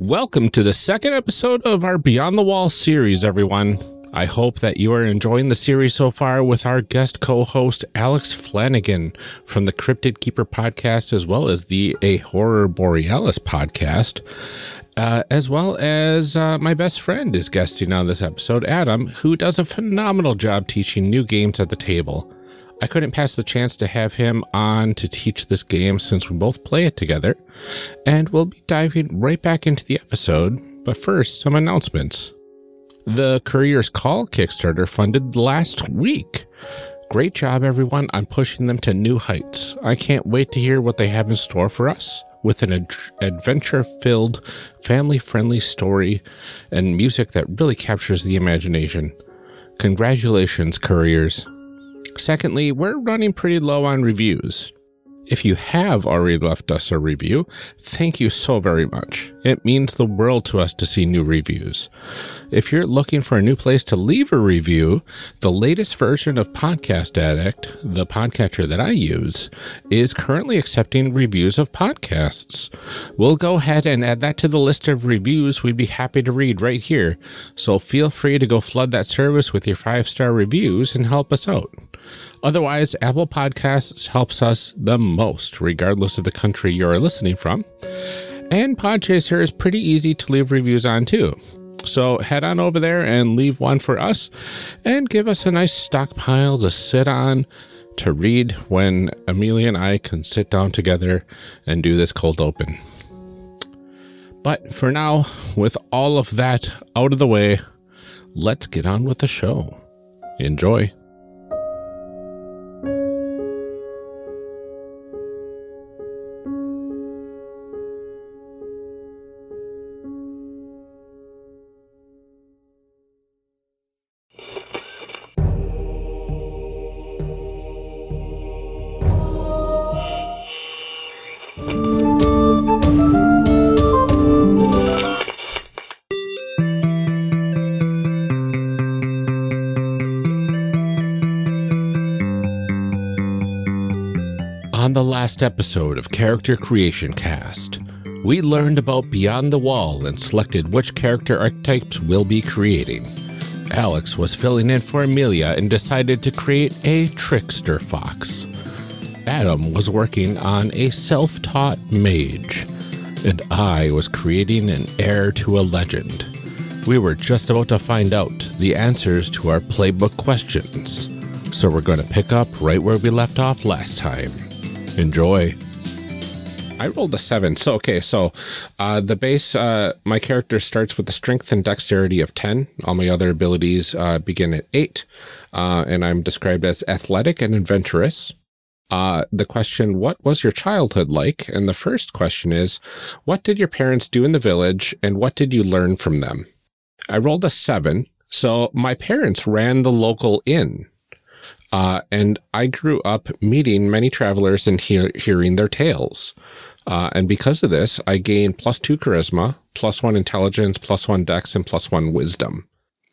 Welcome to the second episode of our Beyond the Wall series, everyone. I hope that you are enjoying the series so far with our guest co host, Alex Flanigan from the Cryptid Keeper podcast, as well as the A Horror Borealis podcast. Uh, as well as uh, my best friend is guesting on this episode, Adam, who does a phenomenal job teaching new games at the table. I couldn't pass the chance to have him on to teach this game since we both play it together. And we'll be diving right back into the episode. But first, some announcements. The Courier's Call Kickstarter funded last week. Great job, everyone, on pushing them to new heights. I can't wait to hear what they have in store for us with an ad- adventure filled, family friendly story and music that really captures the imagination. Congratulations, Couriers. Secondly, we're running pretty low on reviews. If you have already left us a review, thank you so very much. It means the world to us to see new reviews. If you're looking for a new place to leave a review, the latest version of Podcast Addict, the podcatcher that I use, is currently accepting reviews of podcasts. We'll go ahead and add that to the list of reviews we'd be happy to read right here. So feel free to go flood that service with your five star reviews and help us out. Otherwise, Apple Podcasts helps us the most, regardless of the country you're listening from. And Podchaser is pretty easy to leave reviews on too. So head on over there and leave one for us and give us a nice stockpile to sit on to read when Amelia and I can sit down together and do this cold open. But for now, with all of that out of the way, let's get on with the show. Enjoy. Last episode of Character Creation Cast, we learned about Beyond the Wall and selected which character archetypes we'll be creating. Alex was filling in for Amelia and decided to create a trickster fox. Adam was working on a self taught mage, and I was creating an heir to a legend. We were just about to find out the answers to our playbook questions, so we're going to pick up right where we left off last time. Enjoy. I rolled a seven. So, okay, so uh, the base, uh, my character starts with a strength and dexterity of 10. All my other abilities uh, begin at 8. Uh, and I'm described as athletic and adventurous. Uh, the question, what was your childhood like? And the first question is, what did your parents do in the village and what did you learn from them? I rolled a seven. So my parents ran the local inn. Uh, and I grew up meeting many travelers and hear, hearing their tales. Uh, and because of this, I gained plus two charisma, plus one intelligence, plus one dex, and plus one wisdom.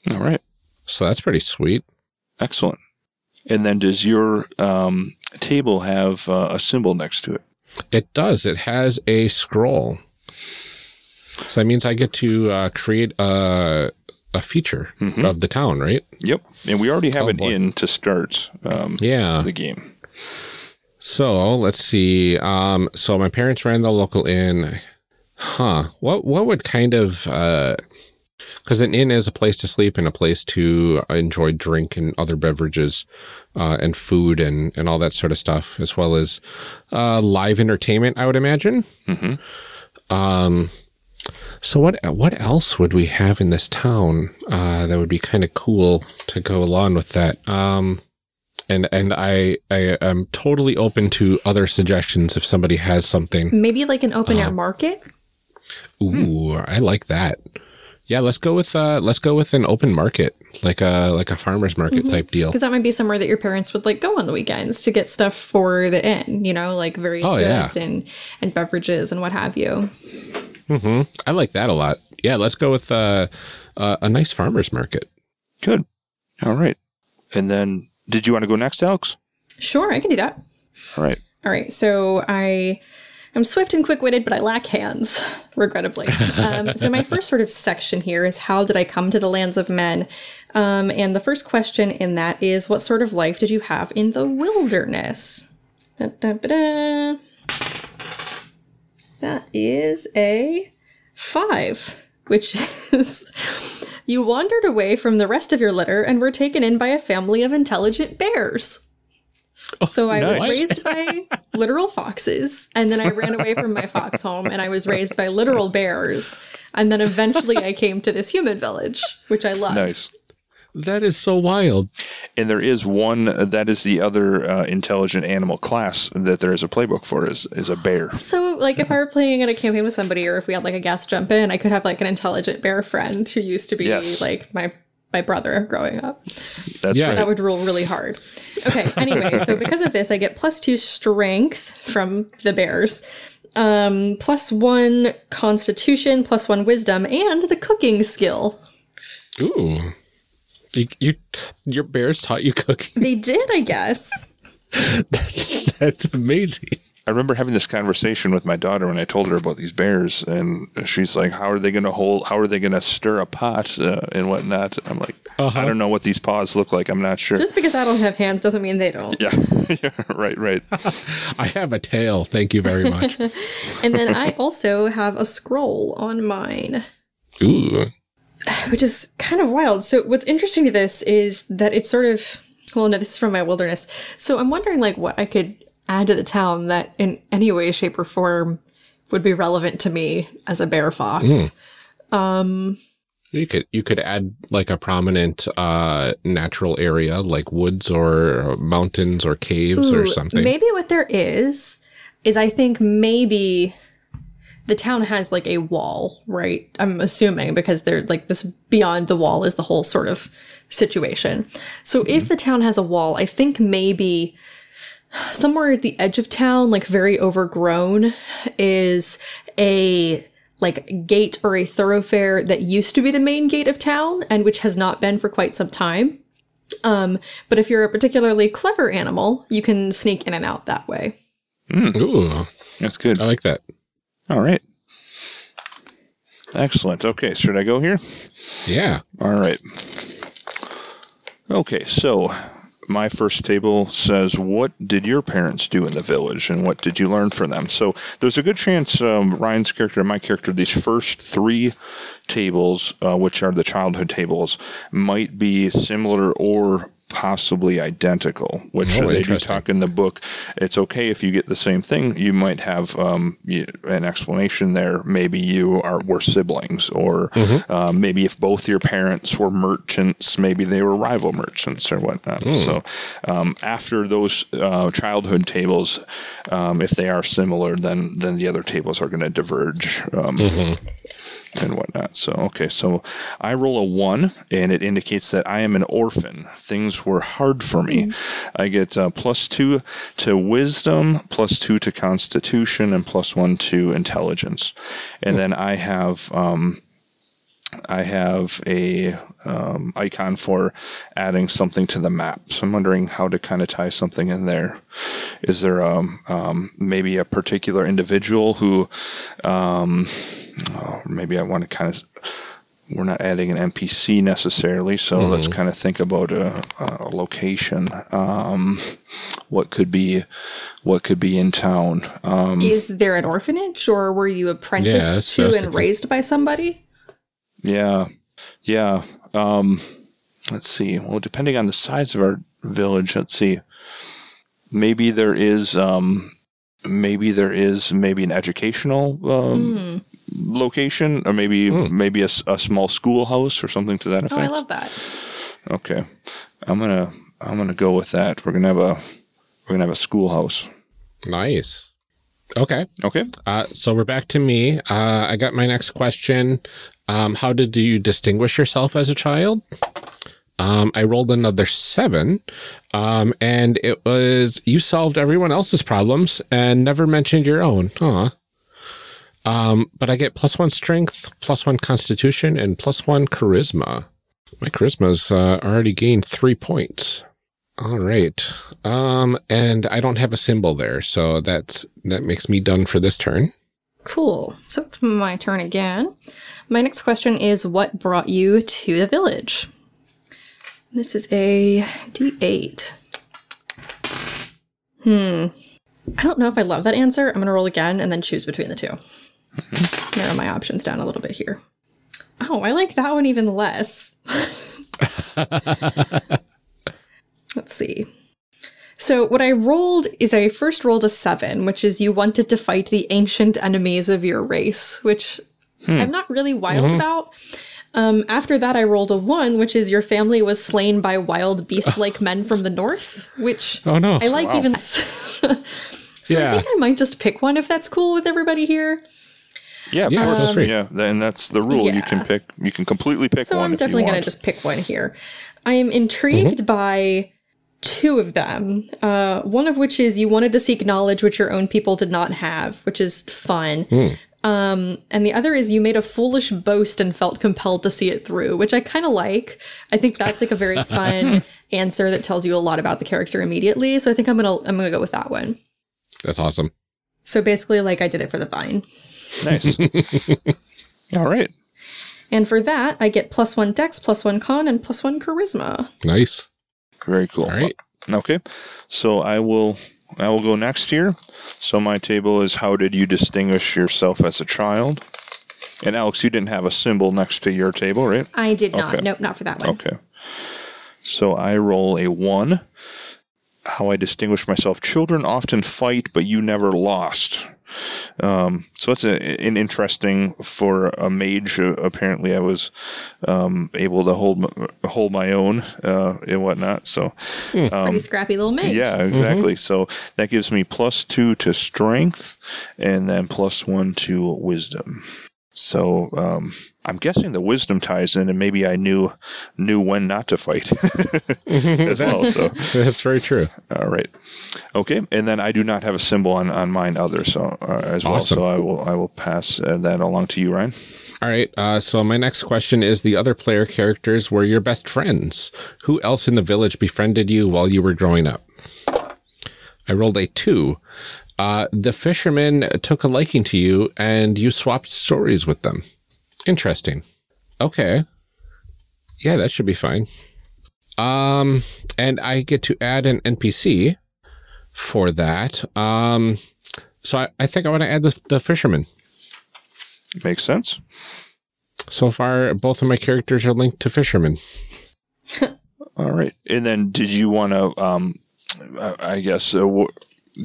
All right. So that's pretty sweet. Excellent. And then does your um, table have uh, a symbol next to it? It does. It has a scroll. So that means I get to uh, create a, a feature Mhm. of the town, right? Yep. And we already have Oh, an boy. in to start um, Yeah. the game. So let's see. Um, so my parents ran the local inn. Huh. What what would kind of uh because an inn is a place to sleep and a place to enjoy drink and other beverages uh, and food and, and all that sort of stuff, as well as uh, live entertainment, I would imagine. Mm-hmm. Um, so what what else would we have in this town uh, that would be kind of cool to go along with that? Um, and and I I am totally open to other suggestions if somebody has something. Maybe like an open air market. Ooh, I like that. Yeah, let's go with uh let's go with an open market, like a like a farmers market type deal. Because that might be somewhere that your parents would like go on the weekends to get stuff for the inn, you know, like various Oh, yeah. goods and and beverages and what have you. Hmm I like that a lot. Yeah, let's go with uh, uh, a nice farmers market. Good. All right. And then, did you want to go next, Alex? Sure, I can do that. All right. All right, so I am swift and quick witted, but I lack hands, regrettably. Um, so, my first sort of section here is how did I come to the lands of men? Um, and the first question in that is what sort of life did you have in the wilderness? Da, da, ba, da. That is a five, which is you wandered away from the rest of your litter and were taken in by a family of intelligent bears. Oh, so I was raised by literal foxes, and then I ran away from my fox home, and I was raised by literal bears, and then eventually I came to this human village, which I love. Nice. That is so wild. And there is one that is the other uh, intelligent animal class that there is a playbook for is is a bear. So, like, if I were playing in a campaign with somebody, or if we had like a guest jump in, I could have like an intelligent bear friend who used to be Yes. like my my brother growing up. That's Yeah. right. That would rule really hard. Okay. Anyway, so because of this, I get plus two strength from the bears, um, plus one constitution, plus one wisdom, and the cooking skill. Ooh, you, you your bears taught you cooking. They did, I guess. That's amazing. I remember having this conversation with my daughter when I told her about these bears, and she's like, "How are they going to hold? How are they going to stir a pot uh, and whatnot?" I'm like, Uh-huh. "I don't know what these paws look like. I'm not sure." Just because I don't have hands doesn't mean they don't. yeah, yeah, right, right. I have a tail. Thank you very much. And then I also have a scroll on mine. Ooh, which is kind of wild. So what's interesting to this is that it's sort of well, no, this is from my wilderness. So I'm wondering like what I could add to the town that in any way, shape, or form would be relevant to me as a bear fox. um you could you could add like a prominent uh natural area like woods or mountains or caves or something. Maybe what there is is I think maybe the town has like a wall, right? I'm assuming because they're like this beyond the wall is the whole sort of situation. So if the town has a wall, I think maybe somewhere at the edge of town, like very overgrown, is a like gate or a thoroughfare that used to be the main gate of town and which has not been for quite some time. Um, but if you're a particularly clever animal, you can sneak in and out that way. Ooh, That's good. I like that. All right. Excellent. Okay, should I go here? Yeah. All right. Okay, so my first table says, What did your parents do in the village and what did you learn from them? So there's a good chance um, Ryan's character and my character, these first three tables, uh, which are the childhood tables, might be similar or possibly identical, which Oh, they do talk in the book. It's okay if you get the same thing. You might have um, you, an explanation there. Maybe you are were siblings, or uh, maybe if both your parents were merchants, maybe they were rival merchants or whatnot. So um, after those uh, childhood tables, um, if they are similar, then then the other tables are going to diverge. Um, and whatnot. So, okay, so I roll a one, and it indicates that I am an orphan. Things were hard for me. I get uh, plus two to wisdom, plus two to constitution, and plus one to intelligence. And then I have. Um, I have a um, icon for adding something to the map. So I'm wondering how to kind of tie something in there. Is there um, um, maybe a particular individual who um, oh, maybe I want to kind of we're not adding an NPC necessarily, so Mm-hmm. let's kind of think about a, a location. Um, what could be, what could be in town? Um, Is there an orphanage or were you apprenticed that's what I to and raised by somebody? yeah, yeah. Um, let's see. Well, depending on the size of our village, let's see. Maybe there is, um, maybe there is maybe an educational um, Hmm. Location, or maybe maybe a, a, small schoolhouse or something to that effect. Oh, effect. I love that. Okay, I'm gonna I'm gonna go with that. We're gonna have a we're gonna have a schoolhouse. Nice. Okay. Okay. Uh, so we're back to me. Uh, I got my next question. Um, how did you distinguish yourself as a child? Um, I rolled another seven, um, and it was you solved everyone else's problems and never mentioned your own. Aw. Um, but I get plus one strength, plus one constitution, and plus one charisma. My charisma's uh, already gained three points. All right. Um, and I don't have a symbol there, so that's that makes me done for this turn. Cool. So it's my turn again. My next question is what brought you to the village? This is a D8. Hmm. I don't know if I love that answer. I'm going to roll again and then choose between the 2 Narrow my options down a little bit here. Oh, I like that one even less. Let's see. So what I rolled is I first rolled a seven, which is you wanted to fight the ancient enemies of your race, which I'm not really wild about. Um, after that, I rolled a one, which is your family was slain by wild beast-like men from the north, which Oh no! I like even. less. so Yeah. I think I might just pick one if that's cool with everybody here. Yeah, of Yeah, course. feel free. yeah. And that's the rule. You can pick. You can completely pick So one. I'm if definitely going to just pick one here. I am intrigued Mm-hmm. by two of them. Uh, one of which is you wanted to seek knowledge which your own people did not have, which is fun. Hmm. Um, and the other is you made a foolish boast and felt compelled to see it through, which I kind of like. I think that's like a very fun answer that tells you a lot about the character immediately. So I think I'm gonna I'm gonna go with that one. That's awesome. So basically, like I did it for the vine. Nice. All right. And for that, I get plus one dex, plus one con, and plus one charisma. Nice. Very cool. All right. Okay. So I will. I will go next here. So my table is how did you distinguish yourself as a child? And Alex, you didn't have a symbol next to your table, right? I did not. Okay. Nope, not for that one. Okay. So I roll a one. How I distinguish myself. Children often fight, but you never lost. Um, so that's a, an interesting for a mage. Uh, apparently, I was um, able to hold my, hold my own uh, and whatnot. So Pretty scrappy little mage. Um, yeah, exactly. So that gives me plus two to strength, and then plus one to wisdom. So um, I'm guessing the wisdom ties in, and maybe I knew knew when not to fight as well. So That's very true. all right, okay. And then I do not have a symbol on on mine other so uh, as well. Awesome. So I will I will pass uh, that along to you, Ryan. All right. Uh, so my next question is: the other player characters were your best friends. Who else in the village befriended you while you were growing up? I rolled a two. Uh, the fishermen took a liking to you, and you swapped stories with them. Interesting. Okay. Yeah, that should be fine. Um, and I get to add an NPC for that. Um, so I, I think I want to add the, the fisherman. Makes sense. So far, both of my characters are linked to fishermen. All right. And then did you want to? Um, I, I guess. Uh,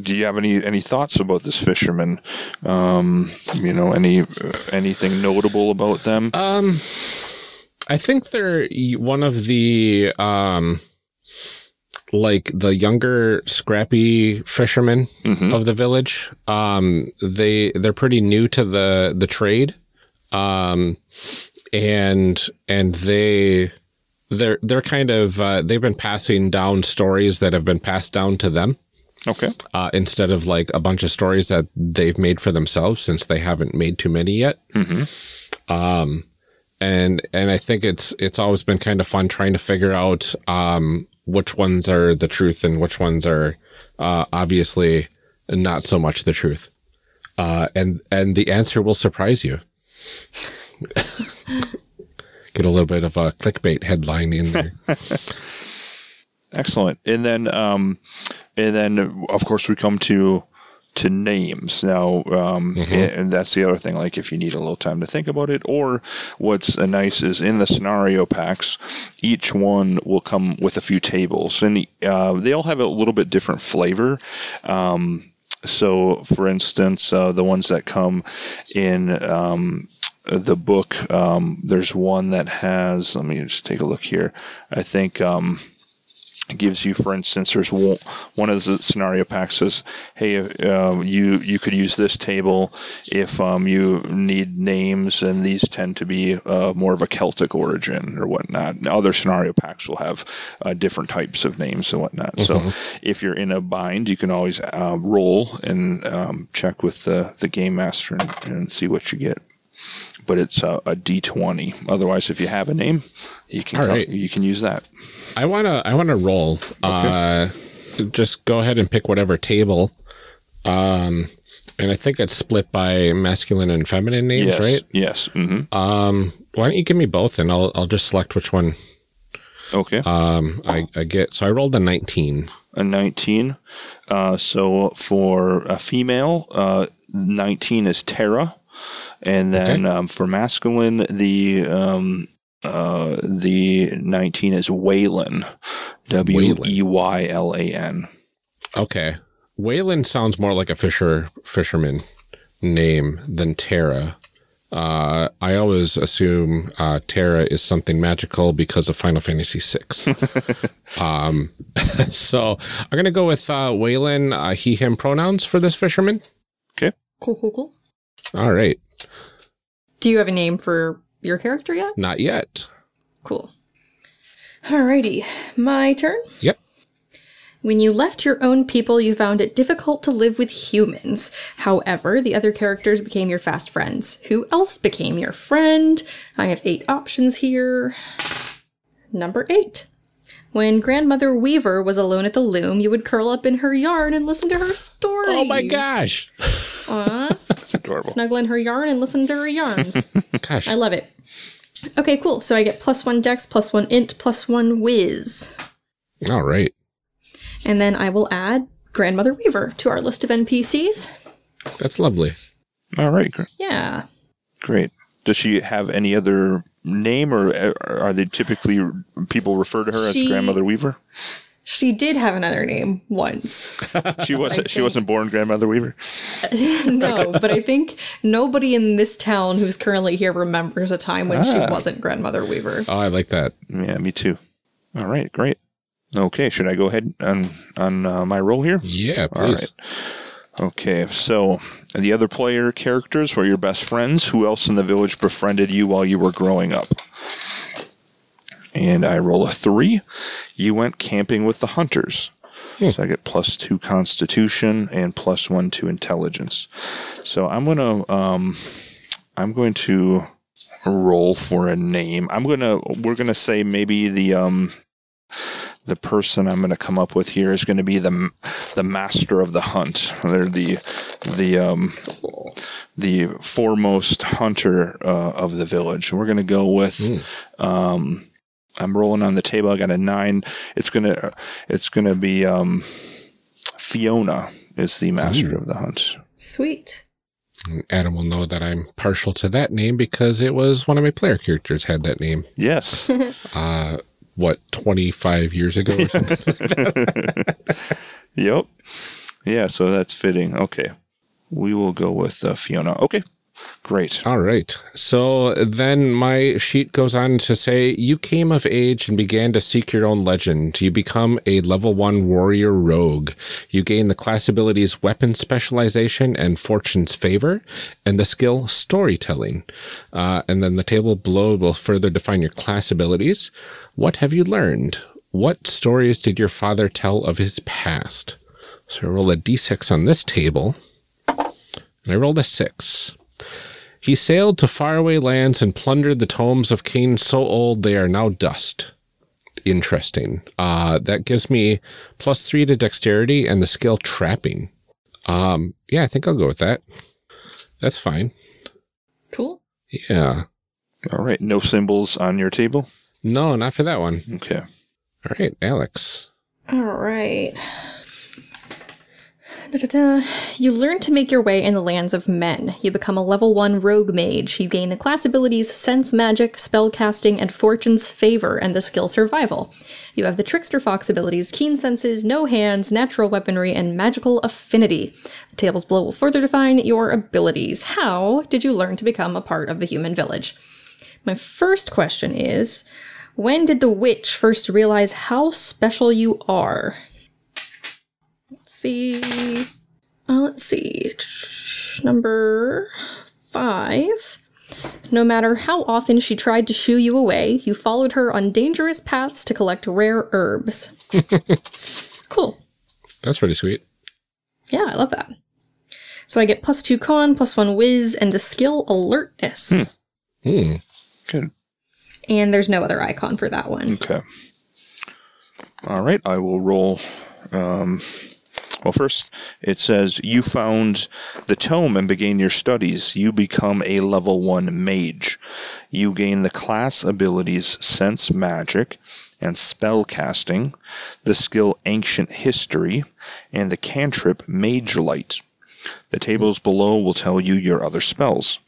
do you have any any thoughts about this fisherman? Um, you know, any anything notable about them? Um, I think they're one of the um, like the younger, scrappy fishermen Mhm. of the village. Um, they they're pretty new to the the trade, um, and and they they're they're kind of uh, they've been passing down stories that have been passed down to them. Okay. uh, instead of like a bunch of stories that they've made for themselves since they haven't made too many yet. Um, and and I think it's it's always been kind of fun trying to figure out um, which ones are the truth and which ones are uh, obviously not so much the truth. Uh, and and the answer will surprise you. Get a little bit of a clickbait headline in there. Excellent. And then, um, and then of course we come to to names now, um, and that's the other thing. Like if you need a little time to think about it, or what's uh, nice is in the scenario packs, each one will come with a few tables, and uh, they all have a little bit different flavor. Um, so, for instance, uh, the ones that come in um, the book, um, there's one that has. Let me just take a look here. I think. Gives you, for instance, there's one, one of the scenario packs says, "Hey, uh, you you could use this table if um, you need names, and these tend to be uh, more of a Celtic origin or whatnot." And other scenario packs will have uh, different types of names and whatnot. So, if you're in a bind, you can always uh, roll and um, check with the the game master and, and see what you get. But it's a, a D20. Otherwise, if you have a name, you can All you can use that. I wanna I wanna roll. Uh, just go ahead and pick whatever table. Um, and I think it's split by masculine and feminine names, yes. right? Yes. hmm Um, why don't you give me both, and I'll I'll just select which one Okay. um I, I get. So I rolled a nineteen. a 19. Uh, so for a female, uh, 19 is Tara, and then Okay. um, for masculine, the um, uh, the 19 is Weylan, W E Y L A N. Okay, Weylan sounds more like a fisher fisherman name than Terra. Uh, I always assume uh, Terra is something magical because of Final Fantasy VI. um, so I'm gonna go with uh, Weylan, uh, he him pronouns for this fisherman. Okay. Cool, cool, cool. All right, Do you have a name for your character yet? not yet. Cool. Alrighty, my turn. Yep. When you left your own people, you found it difficult to live with humans. However, the other characters became your fast friends. Who else became your friend? I have eight options here. Number eight. When Grandmother Weaver was alone at the loom, you would curl up in her yarn and listen to her stories. Oh my gosh, Aw, That's adorable. snuggle in her yarn and listen to her yarns. gosh. I love it. Okay, cool. So I get plus one dex, plus one int, plus one whiz. All right. And then I will add Grandmother Weaver to our list of NPCs. That's lovely. All right. gr- Yeah. Great. Does she have any other name, or are they typically people refer to her She- as Grandmother Weaver? She did have another name once. She wasn't. She wasn't born Grandmother Weaver. no, but I think nobody in this town who's currently here remembers a time when she Ah. wasn't Grandmother Weaver. Oh, I like that. Yeah, me too. All right. Great. Okay. Should I go ahead on on uh, my roll here? Yeah, All please. right. Okay, so the other player characters were your best friends. Who else in the village befriended you while you were growing up? And I roll a three. You went camping with the hunters. Hmm. So I get plus two constitution and plus one to intelligence. So I'm gonna um, I'm going to roll for a name. I'm gonna we're gonna say maybe the um the person I'm going to come up with here is going to be the the master of the hunt. They're the the um, Cool. the foremost hunter uh, of the village. And we're going to go with. Mm. Um, I'm rolling on the table. I got a nine. It's gonna it's gonna be um, Fiona is the master of the hunt. Sweet. Adam will know that I'm partial to that name because it was one of my player characters had that name. Yes. Uh, what, 25 years ago or something? yep. Yeah. So that's fitting. Okay. We will go with uh, Fiona. Okay. Great. All right. So then my sheet goes on to say you came of age and began to seek your own legend. You become a level one warrior rogue. You gain the class abilities weapon specialization and fortune's favor and the skill storytelling. Uh, and then the table below will further define your class abilities. What have you learned? What stories did your father tell of his past? So I roll a d6 on this table. And I rolled a six. He sailed to faraway lands and plundered the tomes of kings so old they are now dust. Interesting. Uh, that gives me plus three to dexterity and the skill trapping. Um, yeah, I think I'll go with that. That's fine. Cool. Yeah. All right. No symbols on your table? No, not for that one. Okay. All right, Alex. All right. You learn to make your way in the lands of men. You become a level 1 rogue mage. You gain the class abilities Sense Magic, Spellcasting, and Fortune's Favor, and the skill Survival. You have the Trickster Fox abilities Keen Senses, No Hands, Natural Weaponry, and Magical Affinity. The tables below will further define your abilities. How did you learn to become a part of the human village? My first question is When did the witch first realize how special you are? See. Uh, let's see. Number five. No matter how often she tried to shoo you away, you followed her on dangerous paths to collect rare herbs. cool. That's pretty sweet. Yeah, I love that. So I get plus two con, plus one whiz, and the skill alertness. Hmm. Good. And there's no other icon for that one. Okay. All right. I will roll. Um, well, first, it says you found the tome and began your studies. You become a level 1 mage. You gain the class abilities Sense Magic and Spell Casting, the skill Ancient History, and the cantrip Mage Light. The tables below will tell you your other spells.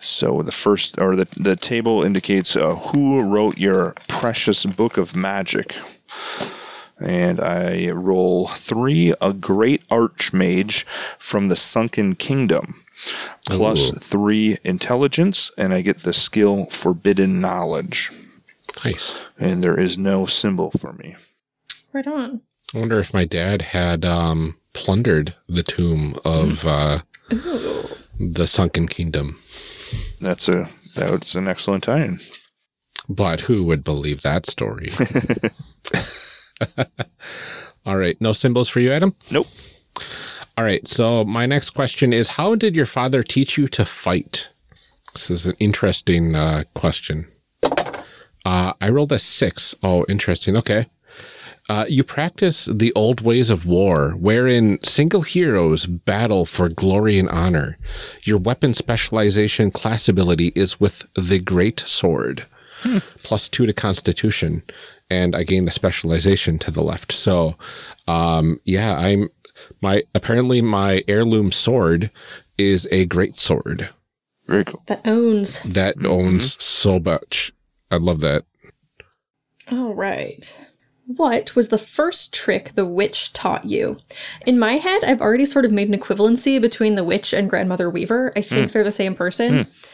So the first, or the, the table indicates uh, who wrote your precious book of magic and I roll three, a great archmage from the Sunken Kingdom, plus Ooh. three intelligence, and I get the skill Forbidden Knowledge. Nice. And there is no symbol for me. Right on. I wonder if my dad had um, plundered the tomb of uh, the Sunken Kingdom. That's a that's an excellent time. But who would believe that story? All right. No symbols for you, Adam? Nope. All right. So my next question is How did your father teach you to fight? This is an interesting uh, question. Uh, I rolled a six. Oh, interesting. Okay. Uh, you practice the old ways of war, wherein single heroes battle for glory and honor. Your weapon specialization class ability is with the Great Sword, plus two to Constitution, and I gain the specialization to the left. So, um, yeah, I'm my apparently my heirloom sword is a great sword Very cool. That owns. that mm-hmm. owns so much. I love that. All right. What was the first trick the witch taught you? In my head, I've already sort of made an equivalency between the witch and grandmother Weaver. I think mm. they're the same person. Mm.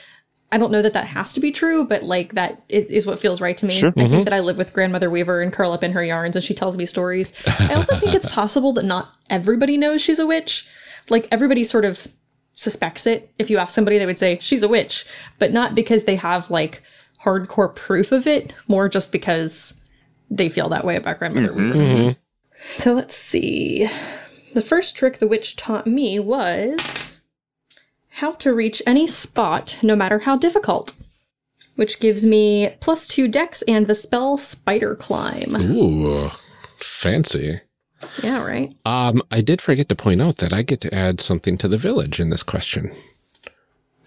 I don't know that that has to be true, but like that is, is what feels right to me. I think mm-hmm. that I live with grandmother Weaver and curl up in her yarns and she tells me stories. I also think it's possible that not everybody knows she's a witch. Like everybody sort of suspects it. If you ask somebody, they would say she's a witch, but not because they have like hardcore proof of it, more just because they feel that way about grandmother mm-hmm. Weaver. Mm-hmm. So let's see. The first trick the witch taught me was how to reach any spot, no matter how difficult, which gives me plus two dex and the spell Spider Climb. Ooh, fancy. Yeah, right. Um, I did forget to point out that I get to add something to the village in this question.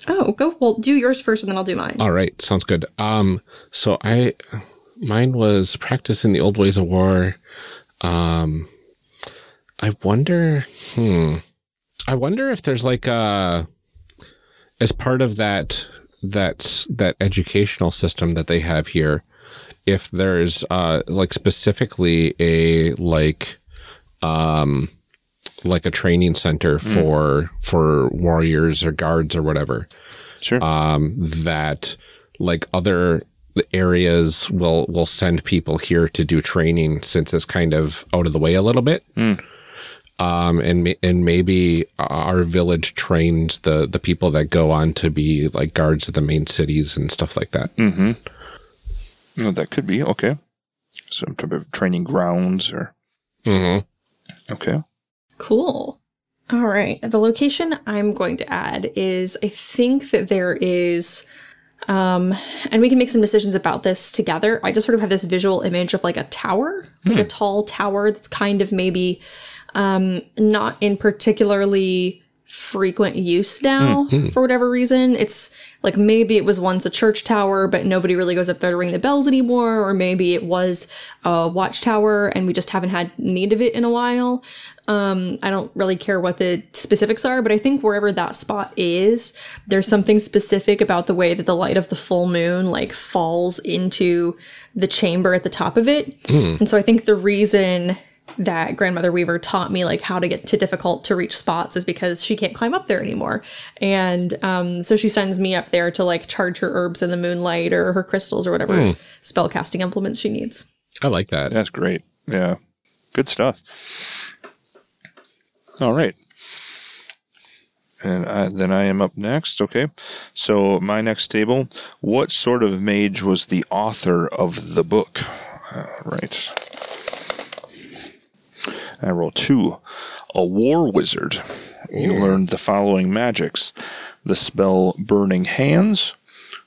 Oh, go. Well, do yours first, and then I'll do mine. All right, sounds good. Um, so I, mine was practicing the old ways of war. Um, I wonder, hmm, I wonder if there's like a, as part of that that that educational system that they have here, if there's uh like specifically a like, um, like a training center for for warriors or guards or whatever Sure. um, that like other areas will will send people here to do training since it's kind of out of the way a little bit. Um, and and maybe our village trains the the people that go on to be like guards of the main cities and stuff like that. Oh, that could be okay. Some type of training grounds or Mm-hmm. okay. Cool. All right. The location I'm going to add is I think that there is um and we can make some decisions about this together. I just sort of have this visual image of like a tower, like a tall tower that's kind of maybe um not in particularly frequent use now for whatever reason. It's Like maybe it was once a church tower, but nobody really goes up there to ring the bells anymore, or maybe it was a watchtower and we just haven't had need of it in a while. Um, I don't really care what the specifics are, but I think wherever that spot is, there's something specific about the way that the light of the full moon like falls into the chamber at the top of it. And so I think the reason that grandmother weaver taught me like how to get to difficult to reach spots is because she can't climb up there anymore and um, so she sends me up there to like charge her herbs in the moonlight or her crystals or whatever hmm. spell casting implements she needs I like that. That's great. Yeah. Good stuff. All right. And I, then I am up next. Okay. So my next table. What sort of mage was the author of the book? All right. I roll two. A war wizard. You learned the following magics the spell Burning Hands,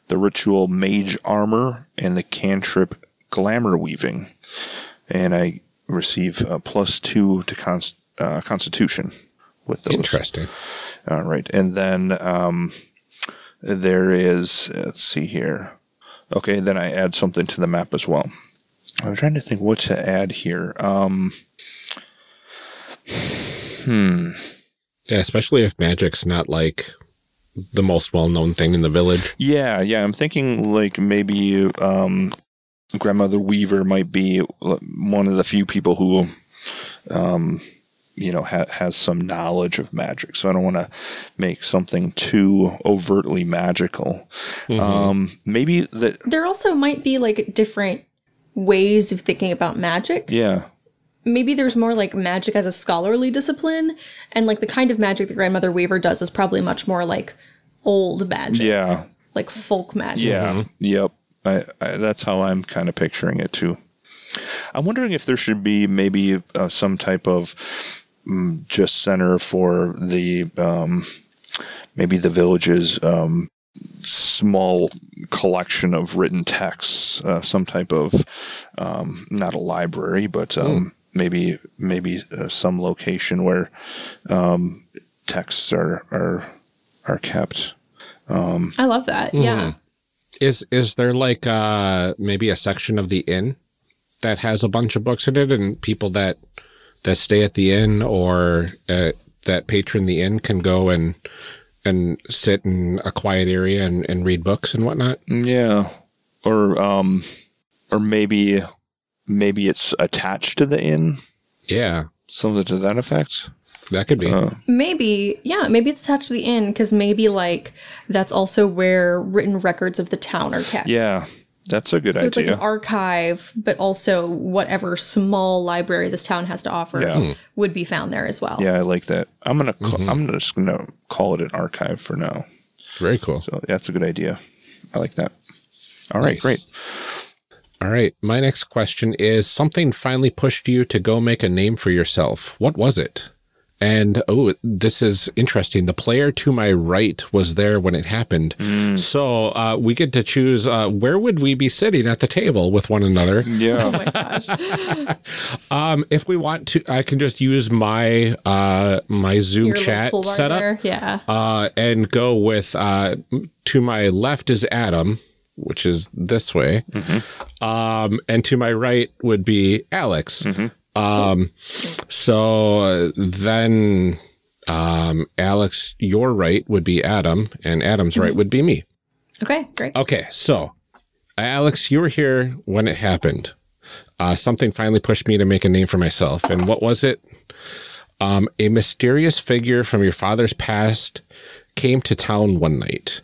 the ritual Mage Armor, and the cantrip Glamour Weaving. And I receive a plus two to const, uh, Constitution with those. Interesting. All right. And then um, there is, let's see here. Okay, then I add something to the map as well. I'm trying to think what to add here. Um, hmm. Yeah, especially if magic's not like the most well-known thing in the village. Yeah, yeah. I'm thinking like maybe um, grandmother Weaver might be one of the few people who, um, you know, ha- has some knowledge of magic. So I don't want to make something too overtly magical. Um, maybe that. there also might be like different ways of thinking about magic Yeah. Maybe there's more like magic as a scholarly discipline and like the kind of magic that grandmother weaver does is probably much more like old magic Yeah. like folk magic Yeah. Yep. I, I, that's how I'm kind of picturing it too. I'm wondering if there should be maybe uh, some type of mm, just center for the um, maybe the village's um, small collection of written texts, uh, some type of um, not a library, but um, maybe maybe uh, some location where um, texts are are are kept. i love that yeah Is is there like uh maybe a section of the inn that has a bunch of books in it, and people that that stay at the inn or uh, that patron the inn can go and and sit in a quiet area and, and read books and whatnot? Yeah, or um, or maybe maybe it's attached to the inn, Yeah, something to that effect. that could be. Oh. maybe yeah maybe it's attached to the inn because maybe like that's also where written records of the town are kept Yeah, that's a good idea. so it's like an archive but also whatever small library this town has to offer Yeah. Hmm. would be found there as well yeah, I like that. I'm gonna ca- mm-hmm. I'm just gonna call it an archive for now. Very cool. So that's a good idea. I like that. All right, Nice. great. All right. My next question is something finally pushed you to go make a name for yourself. What was it? And oh, this is interesting. The player to my right was there when it happened. So uh, we get to choose uh, where would we be sitting at the table with one another. Yeah, oh my gosh Um, if we want to, I can just use my uh, my Zoom Your chat setup there yeah uh, and go with uh, to my left is Adam, which is this way, um, and to my right would be Alex. Um, so uh, then, um, Alex, your right would be Adam, and Adam's right would be me. okay great Okay, so Alex, you were here when it happened. Uh, something finally pushed me to make a name for myself. And what was it? Um, a mysterious figure from your father's past came to town one night.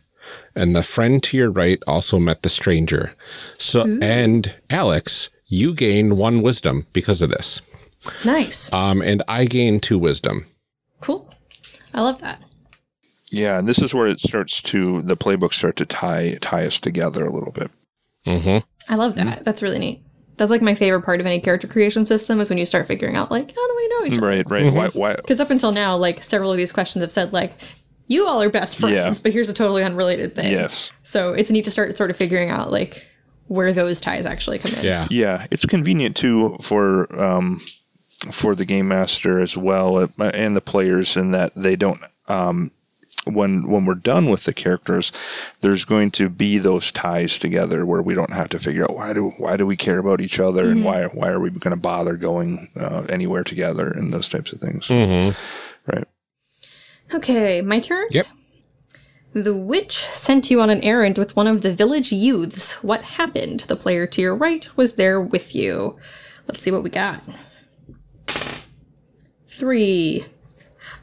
And the friend to your right also met the stranger. So, and Alex, you gain one wisdom because of this. nice Um, and I gain two wisdom. Cool. I love that. yeah. And this is where it starts to the playbooks start to tie tie us together a little bit. Mm-hmm. I love that. That's really neat. That's like my favorite part of any character creation system is when you start figuring out like how do we know each other? Right, right. Why, why? Because up until now, like several of these questions have said like you all are best friends, Yeah. but here's a totally unrelated thing. Yes. So it's neat to start sort of figuring out like where those ties actually come in. Yeah. Yeah, it's convenient too for um, for the game master as well uh, and the players in that they don't um, when when we're done with the characters, there's going to be those ties together where we don't have to figure out why do why do we care about each other and why why are we going to bother going uh, anywhere together and those types of things. Right. Okay, my turn? Yep. The witch sent you on an errand with one of the village youths. What happened? The player to your right was there with you. Let's see what we got. Three.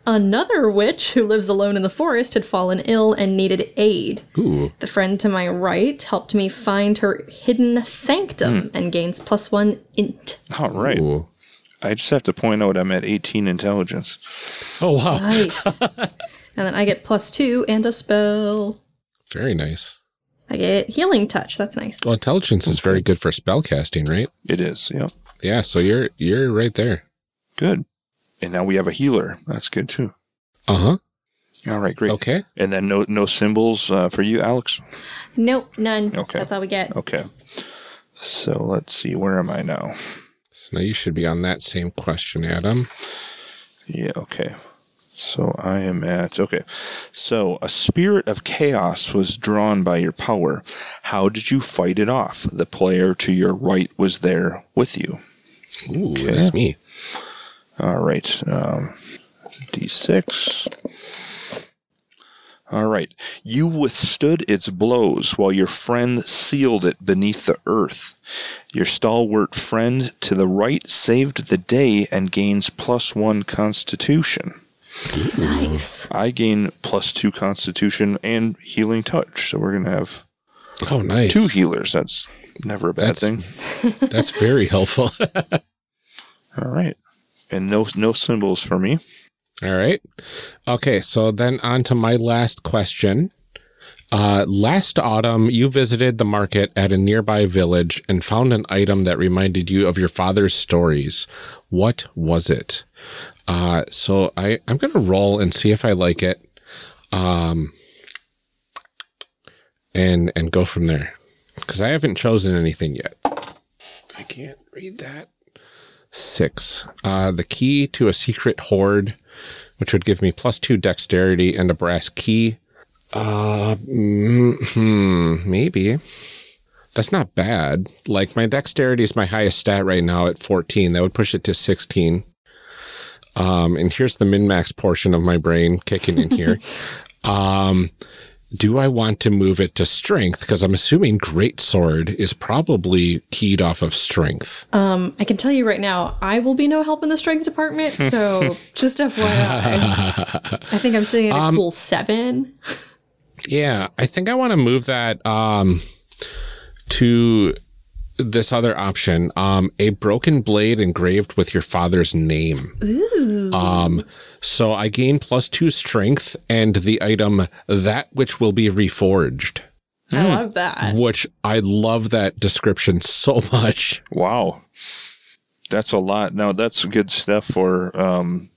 Another witch who lives alone in the forest had fallen ill and needed aid. Ooh. The friend to my right helped me find her hidden sanctum hmm. and gains plus one int. All right. Ooh. I just have to point out I'm at 18 intelligence. Oh wow. Nice. and then I get plus two and a spell. Very nice. I get healing touch. That's nice. Well, intelligence is very good for spell casting, right? It is. Yep. Yeah. So you're you're right there. Good. And now we have a healer. That's good too. Uh huh. All right, great. Okay. And then no no symbols uh, for you, Alex. Nope, none. Okay. That's all we get. Okay. So let's see. Where am I now? So now you should be on that same question, Adam. Yeah. Okay. So I am at okay. So a spirit of chaos was drawn by your power. How did you fight it off? The player to your right was there with you. Ooh, that's me. All right. Um, D6. All right. You withstood its blows while your friend sealed it beneath the earth. Your stalwart friend to the right saved the day and gains plus one constitution. Nice. I gain plus two constitution and healing touch. So we're going to have Oh, nice. two healers. That's never a bad That's- thing. That's very helpful. All right. And no, no symbols for me. All right. Okay, so then on to my last question. Uh, last autumn, you visited the market at a nearby village and found an item that reminded you of your father's stories. What was it? Uh, so I, I'm going to roll and see if I like it. Um, and, and go from there. Cause I haven't chosen anything yet. I can't read that. Six. Uh, the key to a secret hoard which would give me plus two dexterity and a brass key. Uh, mm, hmm, maybe. That's not bad. Like my dexterity is my highest stat right now at 14. That would push it to 16. Um, and here's the min max portion of my brain kicking in here. um, do I want to move it to strength? Because I'm assuming great sword is probably keyed off of strength. Um, I can tell you right now, I will be no help in the strength department. So just FYI, I think I'm sitting at a Um, cool seven. Yeah, I think I want to move that um, to this other option. Um, a broken blade engraved with your father's name. Ooh. Um, so I gain plus two strength and the item that which will be reforged. I love that. Which I love that description so much. Wow, that's a lot. Now that's good stuff for um,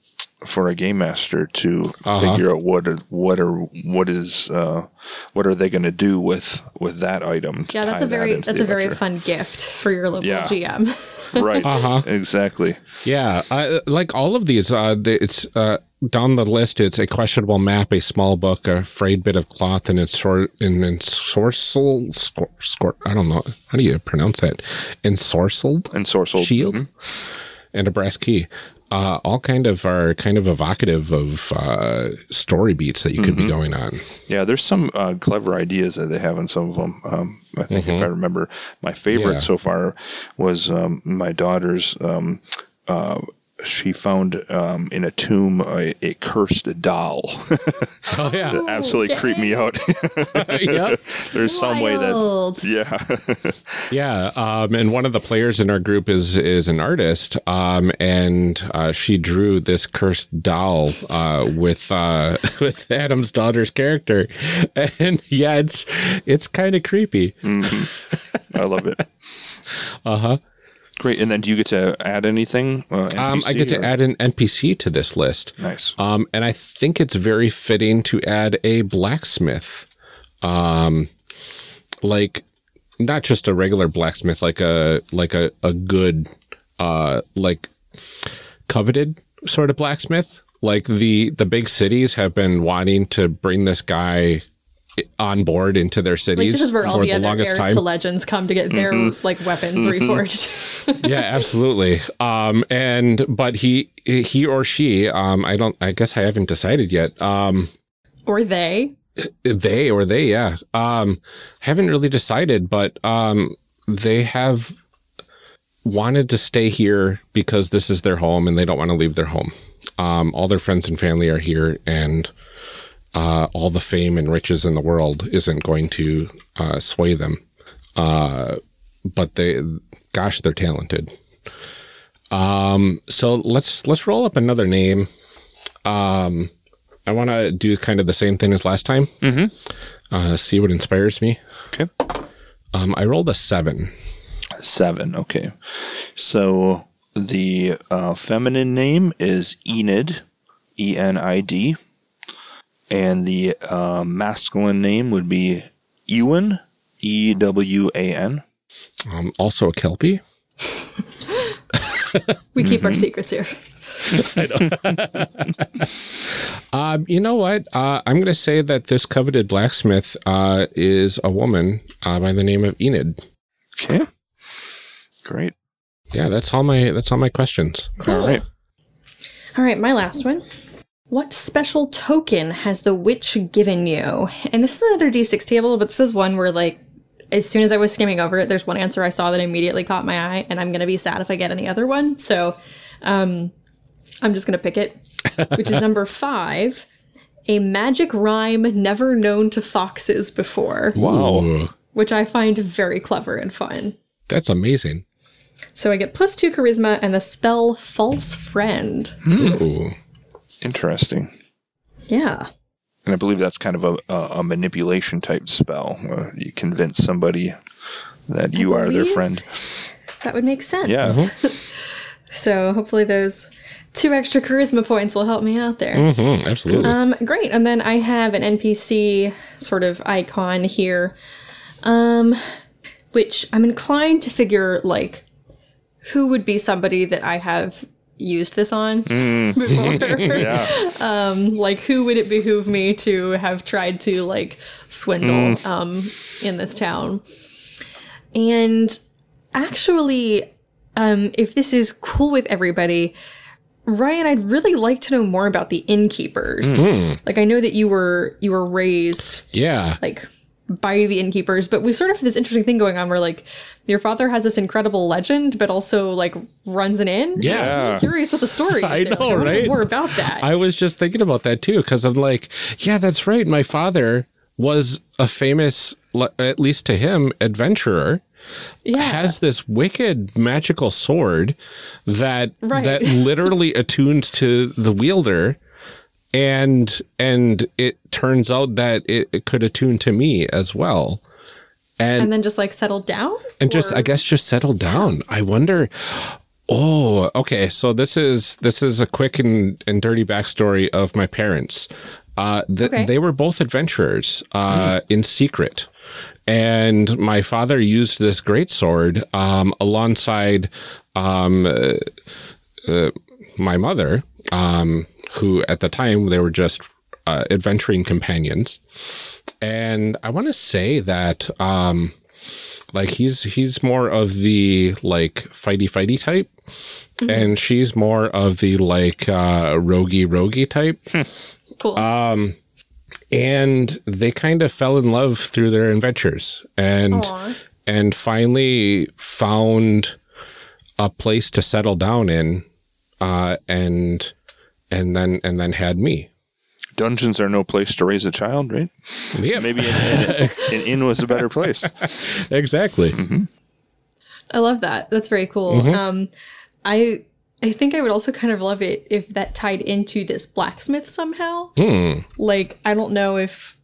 for a game master to Uh-huh. figure out what are, what are what is uh, what are they going to do with with that item. Yeah, that's a very into that's the a very fun gift for your local Yeah. GM. right. Uh-huh. Exactly. Yeah, uh, like all of these, uh, it's uh, down the list. It's a questionable map, a small book, a frayed bit of cloth, and it's sort in ensorcel. Scor, scor, I don't know how do you pronounce that. Ensorcelled And sorcel shield and a brass key. Uh, all kind of are kind of evocative of uh, story beats that you could be going on. Yeah, there's some uh, clever ideas that they have in some of them. Um, I think if I remember, my favorite Mm-hmm. Yeah. so far was um, my daughter's. Um, uh, she found um, in a tomb a, a cursed doll. Oh yeah, that absolutely creeped me out. yep. There's some way that. Yeah. Yeah, um, and one of the players in our group is is an artist, um, and uh, she drew this cursed doll uh, with uh, with Adam's daughter's character, and yeah, it's it's kind of creepy. I love it. Uh huh. Great. And then do you get to add anything? Uh, Um, I NPC get to add an NPC to this list, Nice. um, and I think it's very fitting to add a blacksmith, um, like not just a regular blacksmith, like a like a a good, uh, like coveted sort of blacksmith. like the the big cities have been wanting to bring this guy on board into their cities Like this is where all for the, the other longest heirs time. to legends come to get their like weapons reforged. yeah, absolutely. Um, and but he he or she, um, I don't. I guess I haven't decided yet. Um, or they. they or they, yeah. Um, haven't really decided, but um, they have wanted to stay here because this is their home and they don't want to leave their home. Um, all their friends and family are here, and uh, all the fame and riches in the world isn't going to uh, sway them. Uh, but they, gosh, they're talented. Um, so let's let's roll up another name. Um, I want to do kind of the same thing as last time. Mm-hmm. Uh, see what inspires me. Okay. Um, I rolled a seven. Seven. Okay. So the uh, feminine name is Enid, E N I D, and the uh, masculine name would be Ewan, E W A N. Um, also a kelpie. We keep Mm-hmm. our secrets here. Um, you know what? Uh, I'm going to say that this coveted blacksmith uh, is a woman uh, by the name of Enid. Okay. Great. Yeah, that's all my that's all my questions. All right. All right, my last one. What special token has the witch given you? And this is another D6 table, but this is one where, like, as soon as I was skimming over it, there's one answer I saw that immediately caught my eye, and I'm going to be sad if I get any other one. So um, I'm just going to pick it, which is number five a magic rhyme never known to foxes before, Wow, which I find very clever and fun. that's amazing. So I get plus two charisma and the spell False Friend. Ooh. Interesting. Yeah. And I believe that's kind of a, a, a manipulation type spell. Uh, you convince somebody that you are their friend. That would make sense. Yeah. So hopefully those two extra charisma points will help me out there. Mhm, absolutely. Um, great. And then I have an NPC sort of icon here, um, which I'm inclined to figure like who would be somebody that I have used this on before. Yeah. um, like who would it behoove me to have tried to like swindle um, in this town? And actually, um, if this is cool with everybody, Ryan, I'd really like to know more about the innkeepers. Like I know that you were you were raised yeah. like by the innkeepers, but we sort of have this interesting thing going on where like your father has this incredible legend, but also like runs an inn. Yeah. I'm really curious what the story is. I there. Know, wanna right? More about that. I was just thinking about that too, because I'm like, yeah, that's right. My father was a famous, at least to him, adventurer. yeah. Has this wicked magical sword that Right. that literally attunes to the wielder, and and it turns out that it, it could attune to me as well. And and then just like settled down and just I guess just settle down. I wonder. Oh, okay. So this is this is a quick and, and dirty backstory of my parents. Uh, th- Okay. They were both adventurers uh, in secret, and my father used this great sword um, alongside um, uh, uh, my mother, um, who at the time they were just uh, adventuring companions. And I want to say that um, like he's he's more of the like fighty fighty type, and she's more of the like uh, roguey roguey type. cool. Um, and they kind of fell in love through their adventures, and Aw. and finally found a place to settle down in, uh, and and then and then had me. Dungeons are no place to raise a child, right? Yeah, Maybe an, an, an inn was a better place. exactly. I love that. That's very cool. Mm-hmm. Um, I I think I would also kind of love it if that tied into this blacksmith somehow. Hmm. Like I don't know if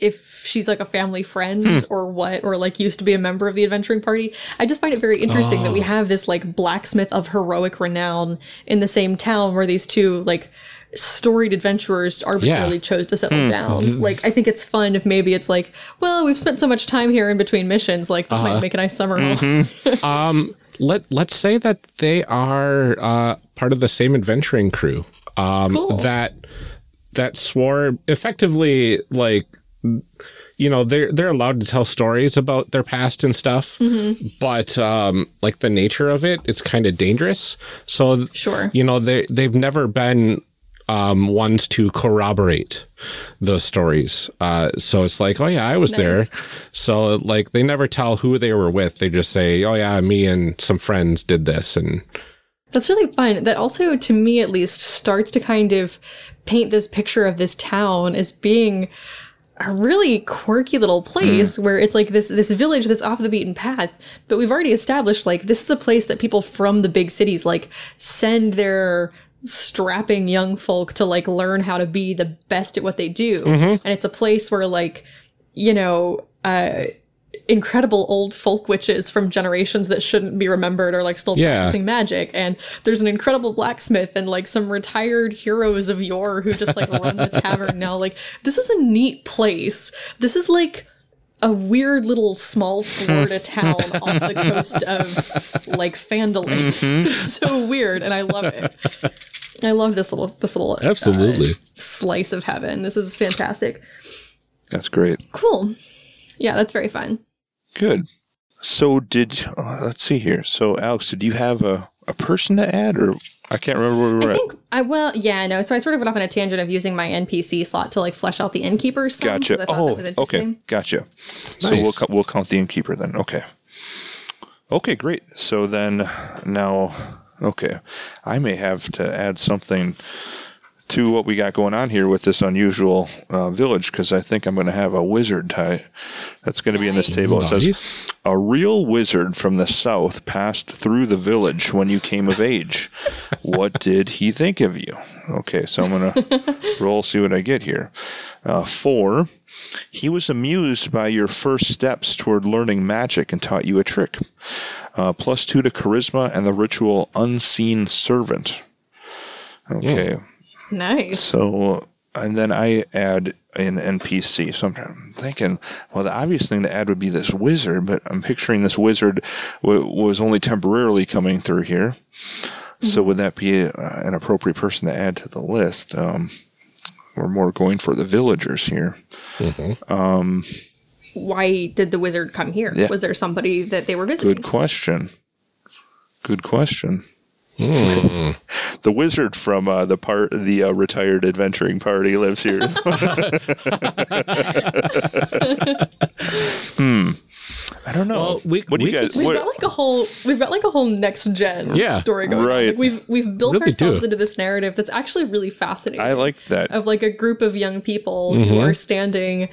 if she's like a family friend Hmm. or what, or like used to be a member of the adventuring party. I just find it very interesting Oh. that we have this like blacksmith of heroic renown in the same town where these two like storied adventurers arbitrarily Yeah. chose to settle down. Like I think it's fun if maybe it's like, well, we've spent so much time here in between missions, like this Uh-huh. might make a nice summer home. Let let's say that they are uh, part of the same adventuring crew. um, Cool. that that swore effectively like you know they're they're allowed to tell stories about their past and stuff but um like the nature of it it's kind of dangerous. So Sure. you know they they've never been um ones to corroborate those stories. Uh so it's like oh yeah i was there. So like they never tell who they were with. They just say oh yeah me and some friends did this and That's really fun. That also, to me at least, starts to kind of paint this picture of this town as being a really quirky little place where it's like this this village that's off the beaten path. But we've already established like this is a place that people from the big cities like send their strapping young folk to like learn how to be the best at what they do. And it's a place where like, you know, uh incredible old folk witches from generations that shouldn't be remembered are like still Yeah. practicing magic and there's an incredible blacksmith and like some retired heroes of yore who just like run the tavern now like this is a neat place this is like a weird little small Florida town off the coast of like Fandolin. It's so weird and I love it. I love this little this little uh, Absolutely. slice of heaven. This is fantastic. That's great. Cool. Yeah, that's very fun. Good. So did uh, let's see here. So Alex, did you have a, a person to add, or I can't remember where we were I at. think I well, yeah, no. So I sort of went off on a tangent of using my NPC slot to like flesh out the innkeepers. Some, 'cause Gotcha. I Oh, that was okay. Gotcha. So we'll co- we'll count the innkeeper then. Okay. Okay, great. So then now, okay, I may have to add something to what we got going on here with this unusual uh, village because I think I'm going to have a wizard type that's going to be in this table. It says a real wizard from the south passed through the village when you came of age. What did he think of you? Okay, so I'm going to roll, see what I get here. Uh, four, he was amused by your first steps toward learning magic and taught you a trick. Uh, plus two to charisma and the ritual unseen servant. Okay, Nice. so, and then I add an NPC. So I'm thinking, well, the obvious thing to add would be this wizard, but I'm picturing this wizard w- was only temporarily coming through here. So would that be uh, an appropriate person to add to the list? Um, we're more going for the villagers here. Um, Why did the wizard come here? Yeah. Was there somebody that they were visiting? good question. Good question. Hmm. The wizard from uh, the part the uh, retired adventuring party lives here. hmm. I don't know. Well, we- what do you guys? We've what- got like a whole we've got like a whole next gen Yeah, story going on. right. Like we've we've built Really ourselves do. into this narrative that's actually really fascinating. I like that. of like a group of young people Mm-hmm. who are standing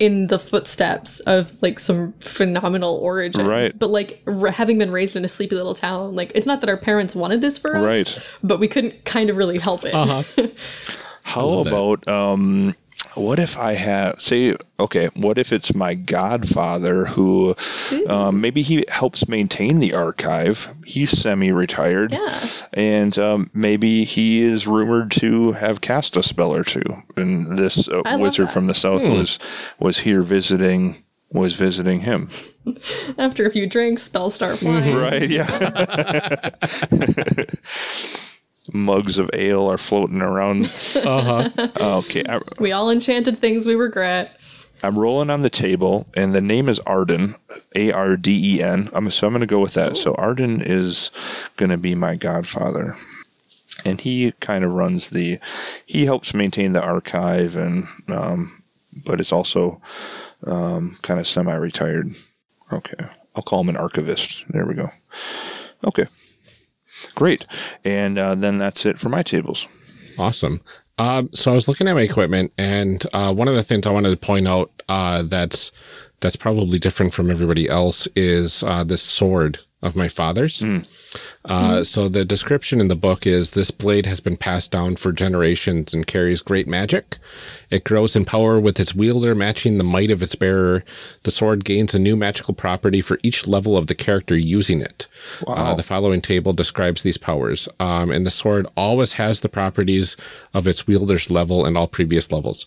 in the footsteps of like some phenomenal origins Right. but like r- having been raised in a sleepy little town like it's not that our parents wanted this for us Right. but we couldn't kind of really help it Uh-huh. How love that. about um? What if I have say okay? What if it's my godfather who, um, maybe he helps maintain the archive. He's semi-retired. Yeah. And um, maybe he is rumored to have cast a spell or two. And this uh, wizard that. from the south was was here visiting was visiting him. after a few drinks spells start flying Right? Yeah. Mugs of ale are floating around. Uh-huh. Okay, I, we all enchanted things we regret I'm rolling on the table, and the name is Arden, A R D E N. I'm so I'm going to go with that. So Arden is going to be my godfather, and he kind of runs the. He helps maintain the archive, and um, but it's also um, kind of semi-retired. Okay, I'll call him an archivist. There we go. Okay, great, and uh, then that's it for my tables. Awesome. Um, so I was looking at my equipment, and uh, one of the things I wanted to point out uh, that's that's probably different from everybody else is uh, this sword of my father's. Uh, So the description in the book is this blade has been passed down for generations and carries great magic. It grows in power with its wielder matching the might of its bearer. The sword gains a new magical property for each level of the character using it. Uh, the following table describes these powers, um, and the sword always has the properties of its wielder's level and all previous levels.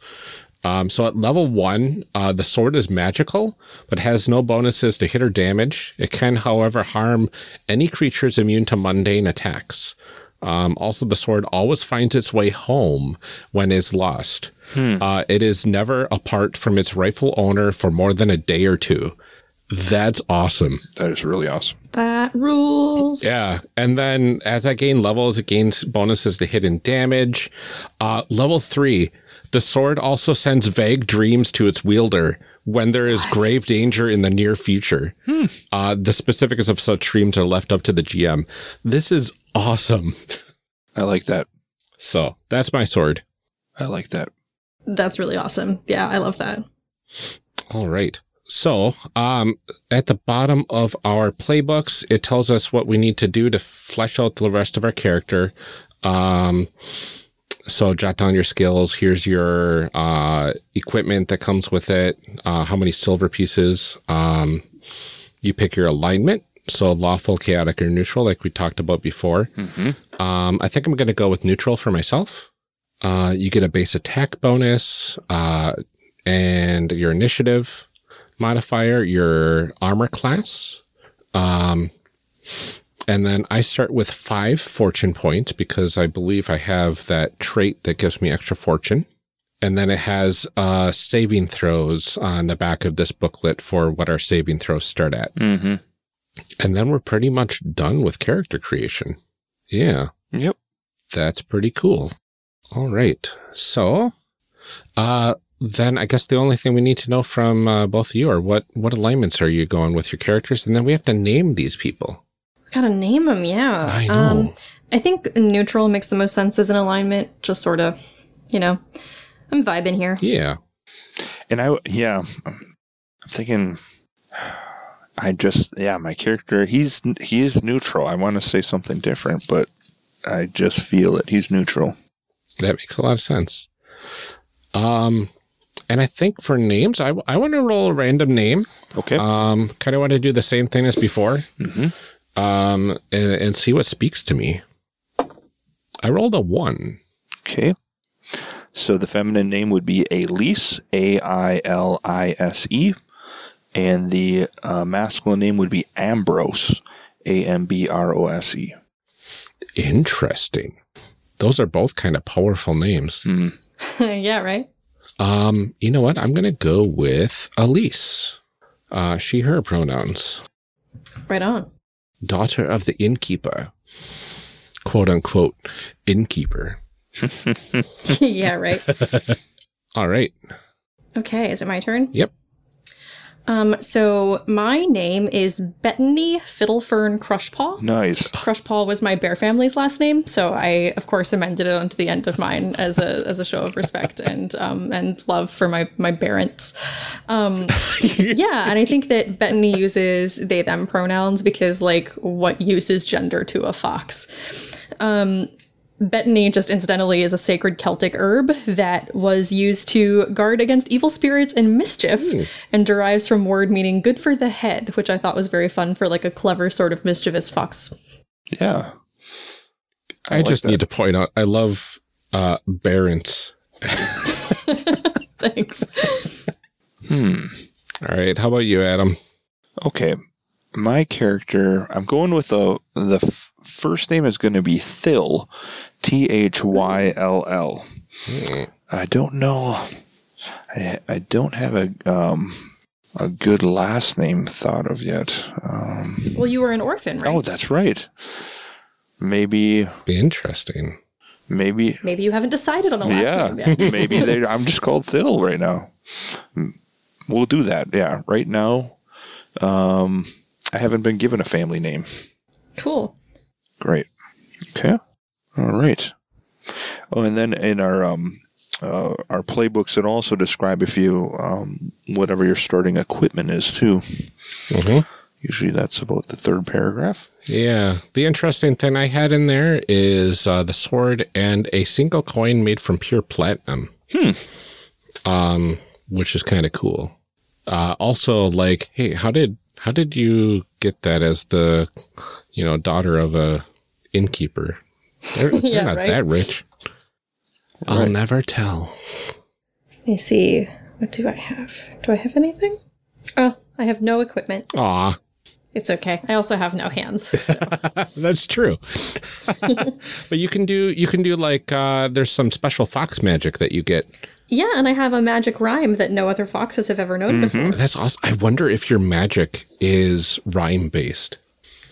Um, so at level one, uh, the sword is magical, but has no bonuses to hit or damage. It can, however, harm any creatures immune to mundane attacks. Um, also, the sword always finds its way home when is lost. Uh, it is never apart from its rightful owner for more than a day or two. That's awesome. That is really awesome. That rules. Yeah. And then as I gain levels, it gains bonuses to hit and damage. Uh, level three, the sword also sends vague dreams to its wielder when there is grave danger in the near future. Uh, the specifics of such dreams are left up to the GM. This is awesome. I like that. So that's my sword. I like that. That's really awesome. Yeah, I love that. All right. So, um, at the bottom of our playbooks, it tells us what we need to do to flesh out the rest of our character. Um, so jot down your skills. Here's your, uh, equipment that comes with it. Uh, how many silver pieces. Um, you pick your alignment. So lawful, chaotic, or neutral, like we talked about before. Um, I think I'm going to go with neutral for myself. Uh, you get a base attack bonus, uh, and your initiative modifier, your armor class. Um, and then I start with five fortune points because I believe I have that trait that gives me extra fortune. And then it has uh, saving throws on the back of this booklet for what our saving throws start at. Mm-hmm. And then we're pretty much done with character creation. Yeah, Yep. that's pretty cool. All right. So, uh, then I guess the only thing we need to know from uh, both of you are what, what alignments are you going with your characters? And then we have to name these people. Gotta name them, yeah. I know. Um, I think neutral makes the most sense as an alignment. Just sort of, you know, I'm vibing here. Yeah. And I, yeah, I'm thinking. I just, yeah, my character, he's he is neutral. I want to say something different, but I just feel it. He's neutral. That makes a lot of sense. Um, and I think for names, I, I want to roll a random name. Okay. Um, kind of want to do the same thing as before. Um, and, and see what speaks to me. I rolled a one. Okay. So the feminine name would be Ailise, A I L I S E, and the uh, masculine name would be Ambrose, A M B R O S E. Interesting. Those are both kind of powerful names. Hmm. yeah, right? Um, you know what? I'm going to go with Elise. Uh, she, her pronouns. Right on. Daughter of the innkeeper. Quote unquote, innkeeper. yeah, right. All right. Okay, is it my turn? Yep. Um, so my name is Bettany Fiddlefern Crushpaw. Nice. Crushpaw was my bear family's last name, so I, of course, amended it onto the end of mine as a as a show of respect and um and love for my my parents. Um, yeah, and I think that Bettany uses they them pronouns because like what use is gender to a fox? Um, Bettany, just incidentally, is a sacred Celtic herb that was used to guard against evil spirits and mischief and derives from word meaning good for the head, which I thought was very fun for like a clever sort of mischievous fox. Yeah. I, like just that. need to point out I love uh Barents. Thanks. All right. How about you, Adam? Okay. My character, I'm going with the the f- first name is going to be Thyll, T H Y L L. I don't know. I I don't have a um a good last name thought of yet. Um, Well, you were an orphan, right? oh, that's right. Maybe Interesting. maybe Maybe you haven't decided on a last yeah. name yet. maybe they. I'm just called Thyll right now. We'll do that. Yeah. Right now, um, I haven't been given a family name. cool. Great. Okay. All right. Oh, and then in our um, uh, our playbooks, it also describe if you um, whatever your starting equipment is too. hmm Usually, that's about the third paragraph. Yeah. The interesting thing I had in there is uh, the sword and a single coin made from pure platinum. Hmm. Um, which is kind of cool. Uh, also, like, hey, how did how did you get that as the you know daughter of a innkeeper? They're, they're Yeah, not right. that rich. I'll Right. never tell. Let me see. What do I have? Do I have anything? Oh, I have no equipment. Aw, It's okay. I also have no hands. So. That's true. but you can do you can do like uh there's some special fox magic that you get. yeah, and I have a magic rhyme that no other foxes have ever known before. That's awesome. I wonder if your magic is rhyme based.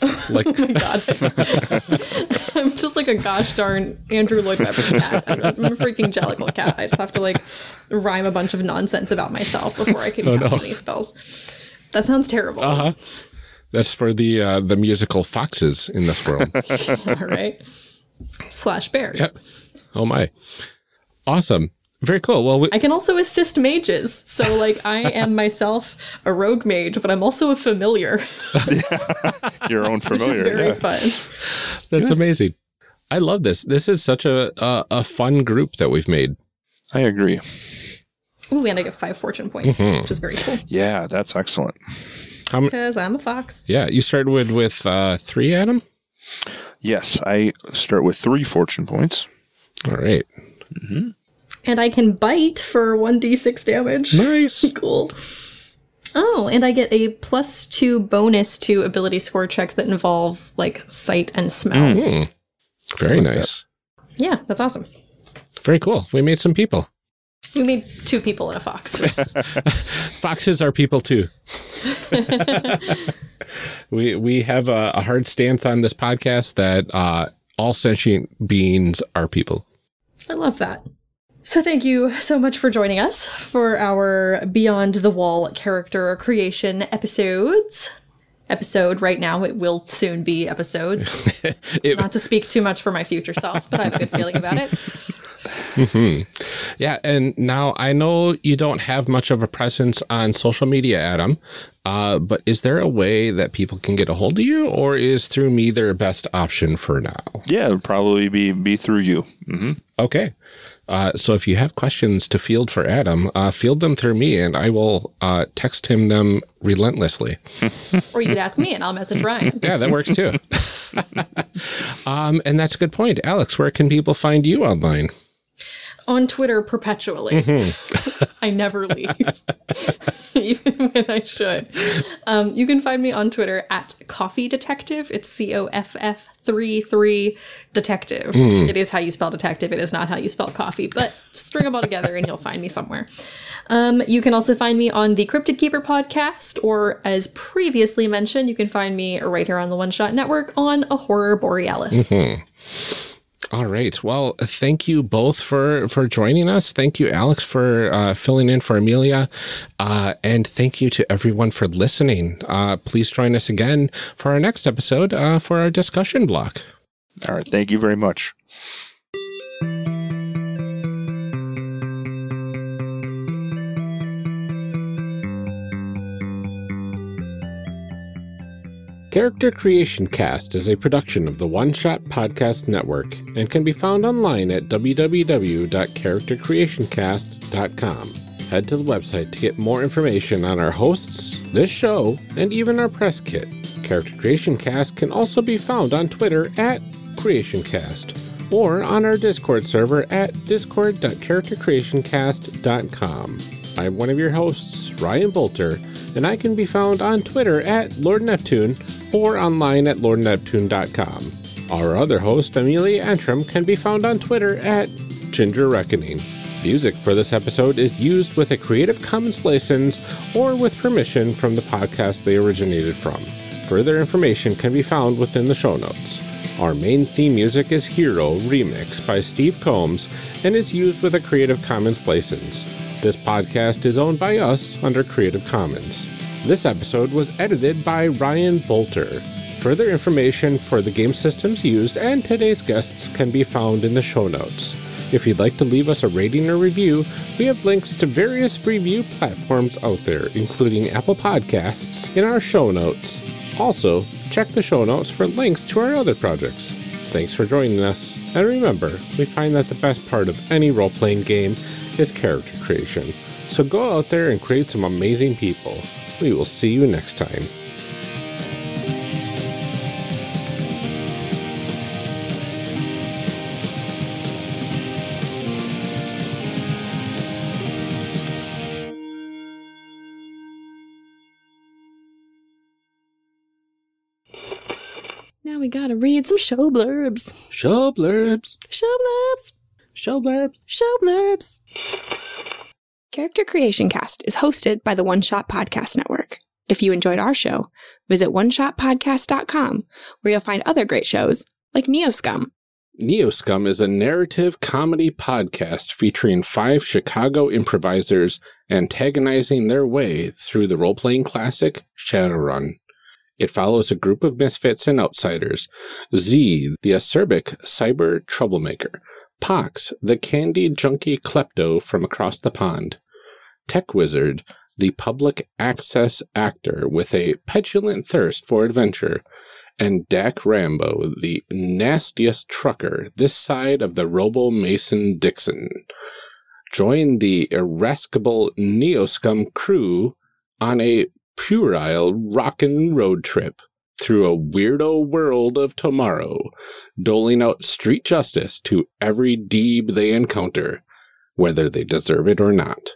Like Oh my god. I'm just like a gosh darn Andrew Lloyd Webber cat. I'm a, I'm a freaking jellicle cat. I just have to like rhyme a bunch of nonsense about myself before I can cast any spells. That sounds terrible. uh-huh. That's for the uh the musical foxes in this world. All right. Slash bears. oh my. Awesome. Very cool. Well, we, I can also assist mages. So like I am myself a rogue mage, but I'm also a familiar, Your own which is familiar. very yeah. fun. that's amazing. I love this. This is such a, a a fun group that we've made. I agree. Ooh, and I get five fortune points, which is very cool. Yeah, that's excellent. Because I'm a fox. Yeah, you started with with uh, three, Adam. Yes, I start with three fortune points. All right, And I can bite for 1d6 damage. nice. cool. Oh, and I get a plus two bonus to ability score checks that involve like sight and smell. Very nice. Yeah, that's awesome. Very cool. We made some people. We made two people and a fox. Foxes are people too. we we have a, a hard stance on this podcast that uh, all sentient beings are people. I love that. So thank you so much for joining us for our Beyond the Wall character creation episodes. Episode right now, it will soon be episodes. It- Not to speak too much for my future self, but I have a good feeling about it. Yeah, and now I know you don't have much of a presence on social media, Adam. Uh, but is there a way that people can get a hold of you, or is through me their best option for now? Yeah, it would probably be be through you. hmm Okay. Uh, so if you have questions to field for Adam, uh, field them through me, and I will uh, text him them relentlessly. Or you could ask me and I'll message Ryan. Yeah, that works too. um, and that's a good point, Alex. Where can people find you online? On Twitter perpetually. I never leave, even when I should. Um, you can find me on Twitter at Coffee Detective. It's C O F F three three Detective. It is how you spell detective. It is not how you spell coffee, but string them all together and you'll find me somewhere. Um, you can also find me on the Cryptid Keeper podcast, or as previously mentioned, you can find me right here on the One Shot Network on A Horror Borealis. All right. Well, thank you both for for joining us. Thank you, Alex, for uh, filling in for Amelia, uh, and thank you to everyone for listening. Uh, please join us again for our next episode uh, for our discussion block. All right. Thank you very much. Character Creation Cast is a production of the One Shot Podcast Network and can be found online at www.charactercreationcast.com. Head to the website to get more information on our hosts, this show, and even our press kit. Character Creation Cast can also be found on Twitter at CreationCast or on our Discord server at discord.charactercreationcast.com. I'm one of your hosts, Ryan Boelter, and I can be found on Twitter at Lord Neptune or online at lordneptune.com. Our other host, Amelia Antrim, can be found on Twitter at Ginger Reckoning. Music for this episode is used with a Creative Commons license or with permission from the podcast they originated from. Further information can be found within the show notes. Our main theme music is Hero Remix by Steve Combs and is used with a Creative Commons license. This podcast is owned by us under Creative Commons. This episode was edited by Ryan Boelter. Further information for the game systems used and today's guests can be found in the show notes. If you'd like to leave us a rating or review, we have links to various review platforms out there, including Apple Podcasts, in our show notes. Also, check the show notes for links to our other projects. Thanks for joining us, and remember, we find that the best part of any role playing game is character creation. So go out there and create some amazing people. We will see you next time. Now we gotta read some show blurbs. Show blurbs. Show blurbs. Show blurbs. Show blurbs. Character Creation Cast is hosted by the One Shot Podcast Network. If you enjoyed our show, visit oneshotpodcast.com where you'll find other great shows like Neoscum. Neoscum is a narrative comedy podcast featuring five Chicago improvisers antagonizing their way through the role playing classic Shadowrun. It follows a group of misfits and outsiders Z, the acerbic cyber troublemaker, Pox, the candy junkie klepto from across the pond, Tech Wizard, the public access actor with a petulant thirst for adventure, and Dak Rambo, the nastiest trucker this side of the Robo Mason Dixon. Join the irascible Neoscum crew on a puerile rockin' road trip through a weirdo world of tomorrow, doling out street justice to every deeb they encounter, whether they deserve it or not.